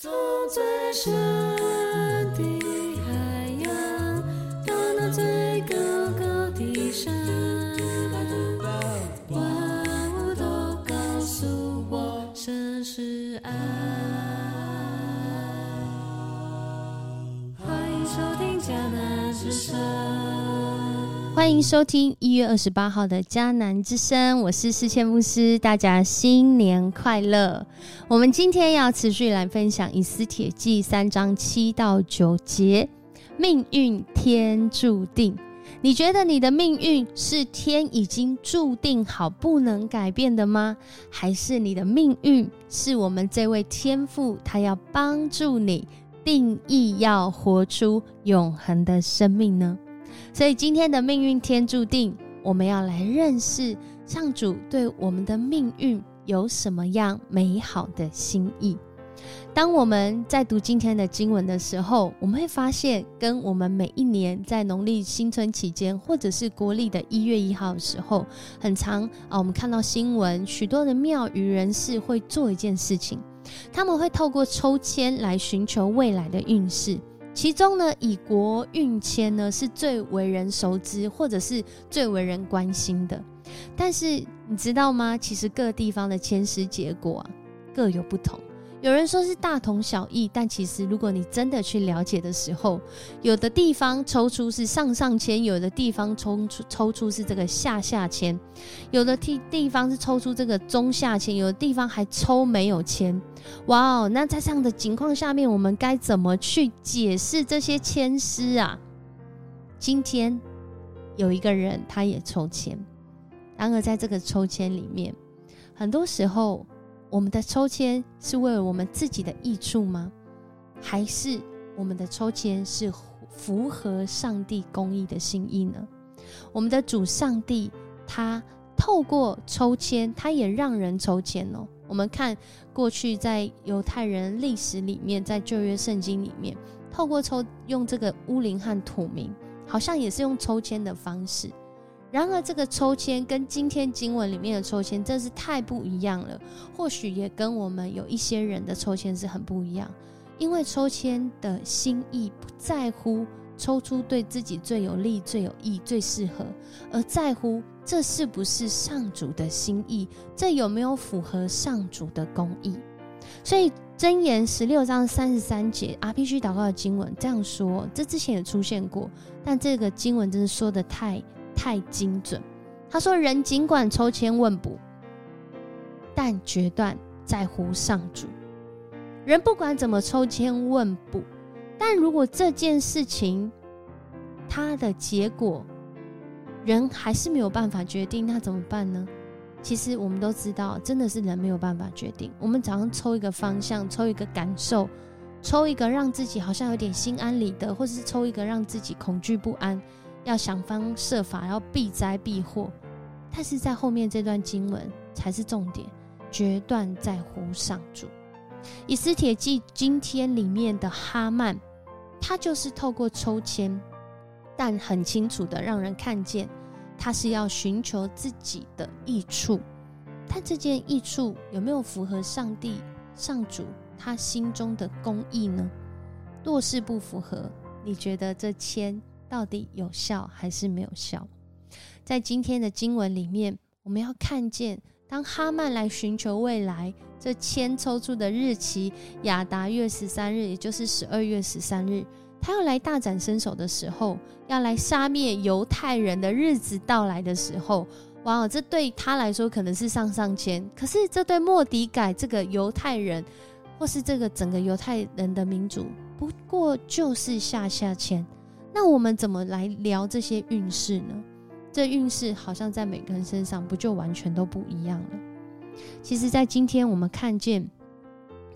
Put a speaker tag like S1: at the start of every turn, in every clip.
S1: 走最深。欢迎收听
S2: 一月二十八号的迦南之声，我是世谦牧师，大家新年快乐！我们今天要持续来分享《以斯帖记》三章七到九节，命运天注定。你觉得你的命运是天已经注定好不能改变的吗？还是你的命运是我们这位天父他要帮助你定义，要活出永恒的生命呢？所以今天的命运天注定，我们要来认识上主对我们的命运有什么样美好的心意。当我们在读今天的经文的时候，我们会发现，跟我们每一年在农历新春期间，或者是国历的一月一号的时候，很长啊，我们看到新闻，许多的庙宇人士会做一件事情，他们会透过抽签来寻求未来的运势。其中呢，以国运迁呢是最为人熟知，或者是最为人关心的。但是你知道吗？其实各地方的迁师结果啊各有不同。有人说是大同小异，但其实如果你真的去了解的时候，有的地方抽出是上上签，有的地方抽出抽出是这个下下签，有的地地方是抽出这个中下签，有的地方还抽没有签。哇哦！那在这样的情况下面，我们该怎么去解释这些签诗啊？今天有一个人他也抽签，然而在这个抽签里面，很多时候。我们的抽签是为了我们自己的益处吗？还是我们的抽签是符合上帝公义的心意呢？我们的主上帝他透过抽签，他也让人抽签哦。我们看过去在犹太人历史里面，在旧约圣经里面，透过抽用这个乌灵和土名，好像也是用抽签的方式。然而，这个抽签跟今天经文里面的抽签真是太不一样了。或许也跟我们有一些人的抽签是很不一样，因为抽签的心意不在乎抽出对自己最有利、最有益、最适合，而在乎这是不是上主的心意，这有没有符合上主的公义。所以箴言十六章三十三节 RPG 祷告的经文这样说，这之前也出现过，但这个经文真是说的太。太精准，他说：“人尽管抽签问卜，但决断在乎上主。人不管怎么抽签问卜，但如果这件事情它的结果人还是没有办法决定，那怎么办呢？其实我们都知道，真的是人没有办法决定。我们早上抽一个方向，抽一个感受，抽一个让自己好像有点心安理得，或者是抽一个让自己恐惧不安。”要想方设法要避灾避祸，但是在后面这段经文才是重点，决断在乎上主。以斯帖记今天里面的哈曼，他就是透过抽签，但很清楚的让人看见，他是要寻求自己的益处，但这件益处有没有符合上帝上主他心中的公义呢？若是不符合，你觉得这签？到底有效还是没有效？在今天的经文里面，我们要看见，当哈曼来寻求未来，这签抽出的日期亚达月十三日，也就是十二月十三日，他要来大展身手的时候，要来杀灭犹太人的日子到来的时候，哇哦！这对他来说可能是上上签，可是这对莫迪改这个犹太人，或是这个整个犹太人的民族，不过就是下下签。那我们怎么来聊这些运势呢？这运势好像在每个人身上不就完全都不一样了？其实，在今天我们看见，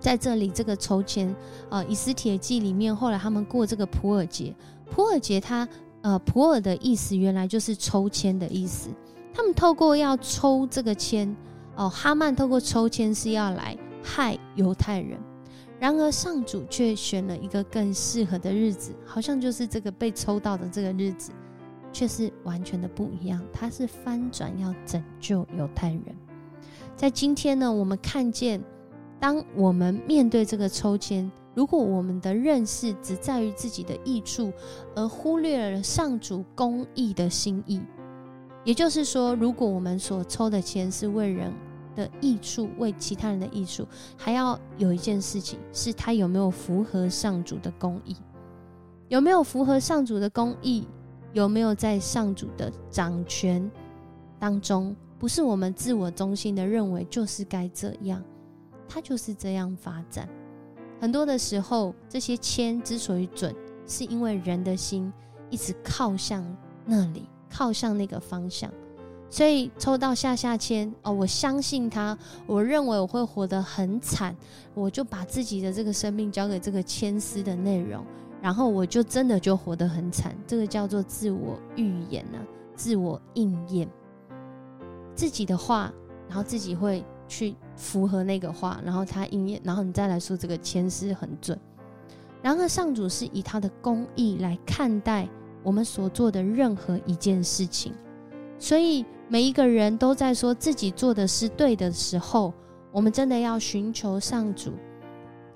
S2: 在这里这个抽签啊，以斯帖记里面，后来他们过这个普尔节，普尔节它呃普尔的意思原来就是抽签的意思。他们透过要抽这个签哦，哈曼透过抽签是要来害犹太人。然而，上主却选了一个更适合的日子，好像就是这个被抽到的这个日子，却是完全的不一样。他是翻转，要拯救犹太人。在今天呢，我们看见当我们面对这个抽签，如果我们的认识只在于自己的益处，而忽略了上主公义的心意，也就是说，如果我们所抽的签是为人的益处，为其他人的益处，还要有一件事情是，他有没有符合上主的公义？有没有符合上主的公义？有没有在上主的掌权当中？不是我们自我中心的认为就是该这样，他就是这样发展。很多的时候，这些签之所以准，是因为人的心一直靠向那里，靠向那个方向。所以抽到下下签哦，我相信他，我认为我会活得很惨，我就把自己的这个生命交给这个签诗的内容，然后我就真的就活得很惨。这个叫做自我预言呢，自我应验自己的话，然后自己会。去符合那个话，然后他应验，然后你再来说这个签诗很准。然而上主是以他的公义来看待我们所做的任何一件事情，所以每一个人都在说自己做的是对的时候，我们真的要寻求上主。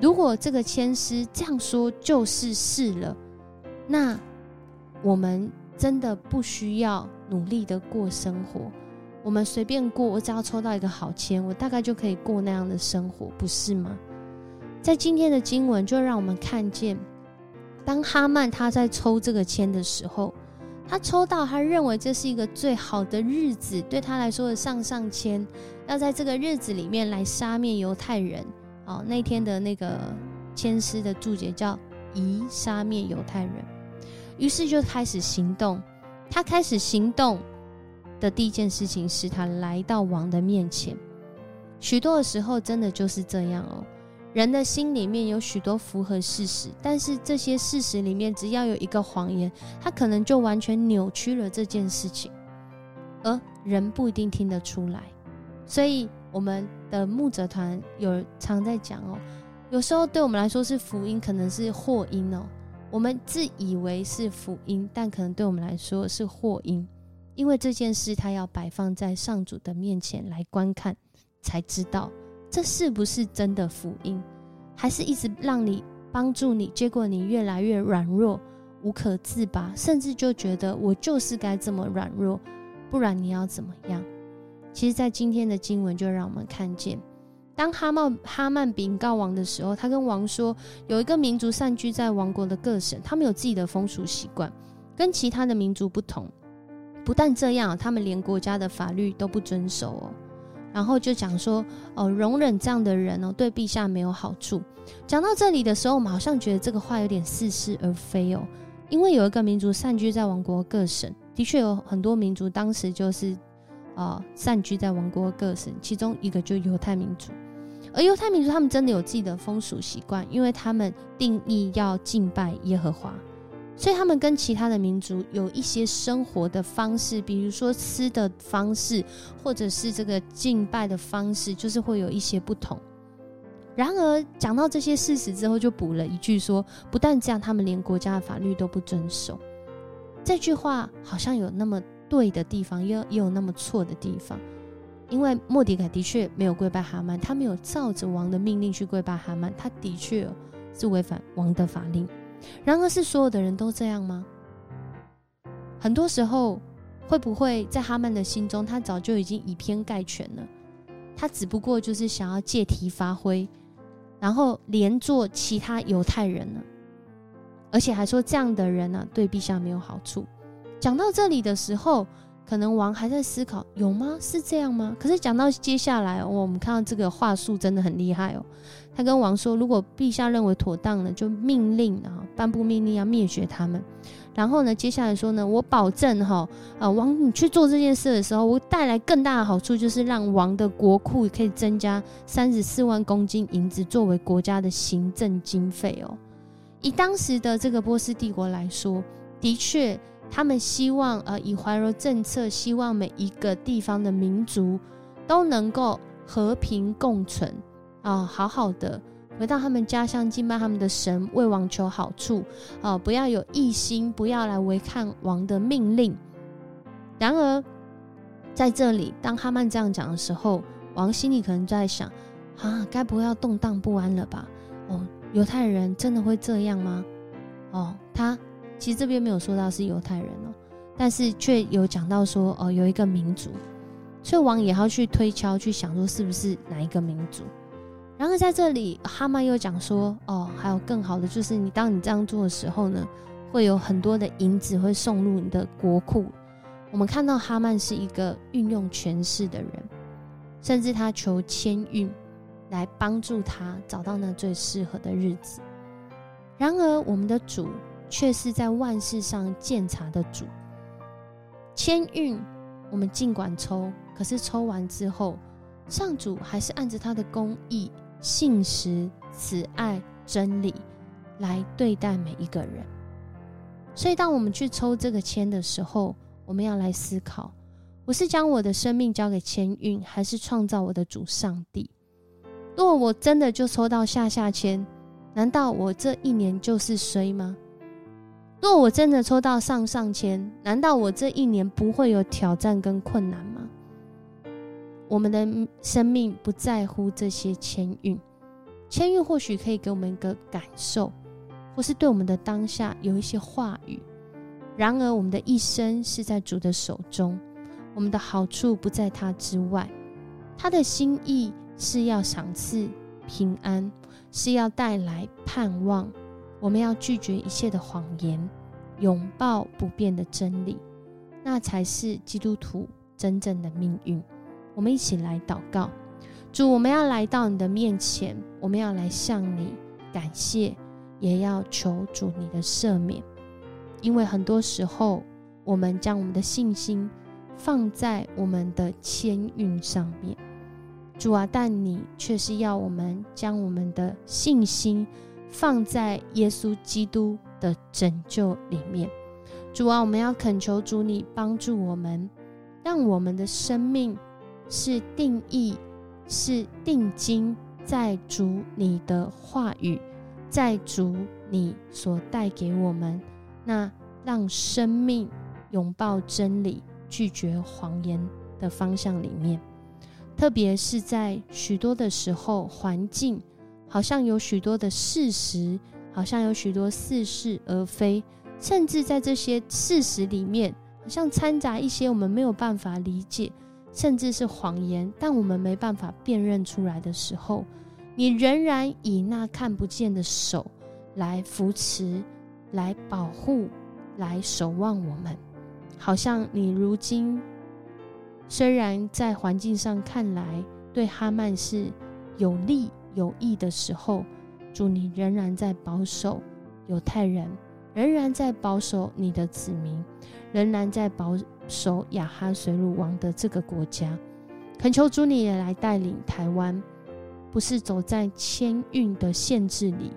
S2: 如果这个签师这样说就是是了，那我们真的不需要努力的过生活。我们随便过，我只要抽到一个好签，我大概就可以过那样的生活，不是吗？在今天的经文，就让我们看见，当哈曼他在抽这个签的时候，他抽到他认为这是一个最好的日子，对他来说的上上签，要在这个日子里面来杀灭犹太人。哦，那天的那个签诗的注解叫“宜杀灭犹太人”，于是就开始行动，他开始行动。的第一件事情是他来到王的面前。许多的时候，真的就是这样哦。人的心里面有许多符合事实，但是这些事实里面，只要有一个谎言，他可能就完全扭曲了这件事情，而人不一定听得出来。所以，我们的牧者团有常在讲哦，有时候对我们来说是福音，可能是祸音哦。我们自以为是福音，但可能对我们来说是祸音。因为这件事，他要摆放在上主的面前来观看，才知道这是不是真的福音，还是一直让你帮助你，结果你越来越软弱，无可自拔，甚至就觉得我就是该这么软弱，不然你要怎么样？其实，在今天的经文就让我们看见，当哈曼哈曼禀告王的时候，他跟王说，有一个民族散居在王国的各省，他们有自己的风俗习惯，跟其他的民族不同。不但这样，他们连国家的法律都不遵守哦。然后就讲说，哦，容忍这样的人哦，对陛下没有好处。讲到这里的时候，我们好像觉得这个话有点似是而非哦。因为有一个民族散居在王国各省，的确有很多民族当时就是啊散居在王国各省，其中一个就犹太民族。而犹太民族他们真的有自己的风俗习惯，因为他们定义要敬拜耶和华。所以他们跟其他的民族有一些生活的方式，比如说吃的方式，或者是这个敬拜的方式，就是会有一些不同。然而讲到这些事实之后，就补了一句说：不但这样，他们连国家的法律都不遵守。这句话好像有那么对的地方，也也有那么错的地方。因为莫迪凯的确没有跪拜哈曼，他没有照着王的命令去跪拜哈曼，他的确是违反王的法令。然而，是所有的人都这样吗？很多时候，会不会在哈曼的心中，他早就已经以偏概全了？他只不过就是想要借题发挥，然后连做其他犹太人呢？而且还说这样的人呢，对陛下没有好处。讲到这里的时候。可能王还在思考，有吗？是这样吗？可是讲到接下来，我们看到这个话术真的很厉害哦。他跟王说，如果陛下认为妥当呢，就命令啊，颁布命令要灭绝他们。然后呢，接下来说呢，我保证哈，啊，王你去做这件事的时候，我带来更大的好处，就是让王的国库可以增加三十四万公斤银子，作为国家的行政经费哦。以当时的这个波斯帝国来说，的确。他们希望，呃，以怀柔政策，希望每一个地方的民族都能够和平共存，啊，好好的回到他们家乡，敬拜他们的神，为王求好处，啊，不要有异心，不要来违抗王的命令。然而，在这里，当哈曼这样讲的时候，王心里可能在想：啊，该不会要动荡不安了吧？哦，犹太人真的会这样吗？哦，他其实这边没有说到是犹太人哦，但是却有讲到说哦，有一个民族，所以王也要去推敲，去想说是不是哪一个民族。然而在这里，哈曼又讲说哦，还有更好的，就是你当你这样做的时候呢，会有很多的银子会送入你的国库。我们看到哈曼是一个运用权势的人，甚至他求签运来帮助他找到那最适合的日子。然而，我们的主却是在万事上鉴察的主。签运，我们尽管抽，可是抽完之后，上主还是按着他的公义、信实、慈爱、真理来对待每一个人。所以，当我们去抽这个签的时候，我们要来思考：我是将我的生命交给签运，还是创造我的主上帝？如果我真的就抽到下下签，难道我这一年就是衰吗？若我真的抽到上上签，难道我这一年不会有挑战跟困难吗？我们的生命不在乎这些签运，签运或许可以给我们一个感受，或是对我们的当下有一些话语。然而，我们的一生是在主的手中，我们的好处不在他之外，他的心意是要赏赐平安。是要带来盼望，我们要拒绝一切的谎言，拥抱不变的真理，那才是基督徒真正的命运。我们一起来祷告，主，我们要来到你的面前，我们要来向你感谢，也要求主你的赦免，因为很多时候我们将我们的信心放在我们的签运上面。主啊，但你却是要我们将我们的信心放在耶稣基督的拯救里面。主啊，我们要恳求主你帮助我们，让我们的生命是定义、是定睛在主你的话语，在主你所带给我们那让生命拥抱真理、拒绝谎言的方向里面。特别是在许多的时候，环境好像有许多的事实，好像有许多似是而非，甚至在这些事实里面，好像掺杂一些我们没有办法理解，甚至是谎言，但我们没办法辨认出来的时候，你仍然以那看不见的手来扶持、来保护、来守望我们，好像你如今。虽然在环境上看来对哈曼是有利有益的时候，主你仍然在保守犹太人，仍然在保守你的子民，仍然在保守亚哈水鲁王的这个国家。恳求主你也来带领台湾，不是走在签运的限制里，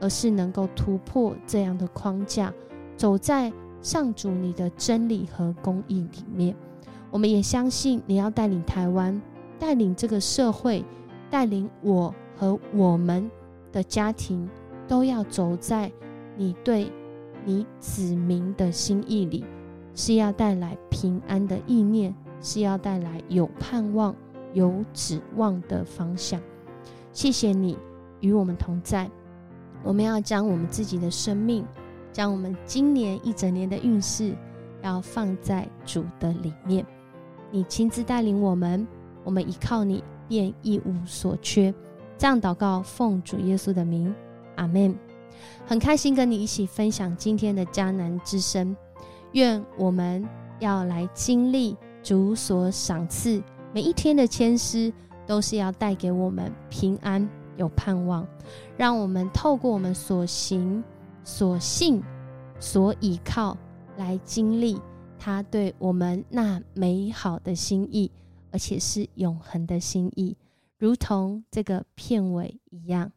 S2: 而是能够突破这样的框架，走在上主你的真理和公义里面。我们也相信你要带领台湾，带领这个社会，带领我和我们的家庭，都要走在你对你子民的心意里，是要带来平安的意念，是要带来有盼望、有指望的方向。谢谢你与我们同在。我们要将我们自己的生命，将我们今年一整年的运势，要放在主的里面。你亲自带领我们，我们依靠你，便一无所缺。这样祷告，奉主耶稣的名，阿门。很开心跟你一起分享今天的迦南之声。愿我们要来经历主所赏赐每一天的谦诗，都是要带给我们平安有盼望。让我们透过我们所行、所信、所倚靠来经历。他对我们那美好的心意，而且是永恒的心意，如同这个片尾一样。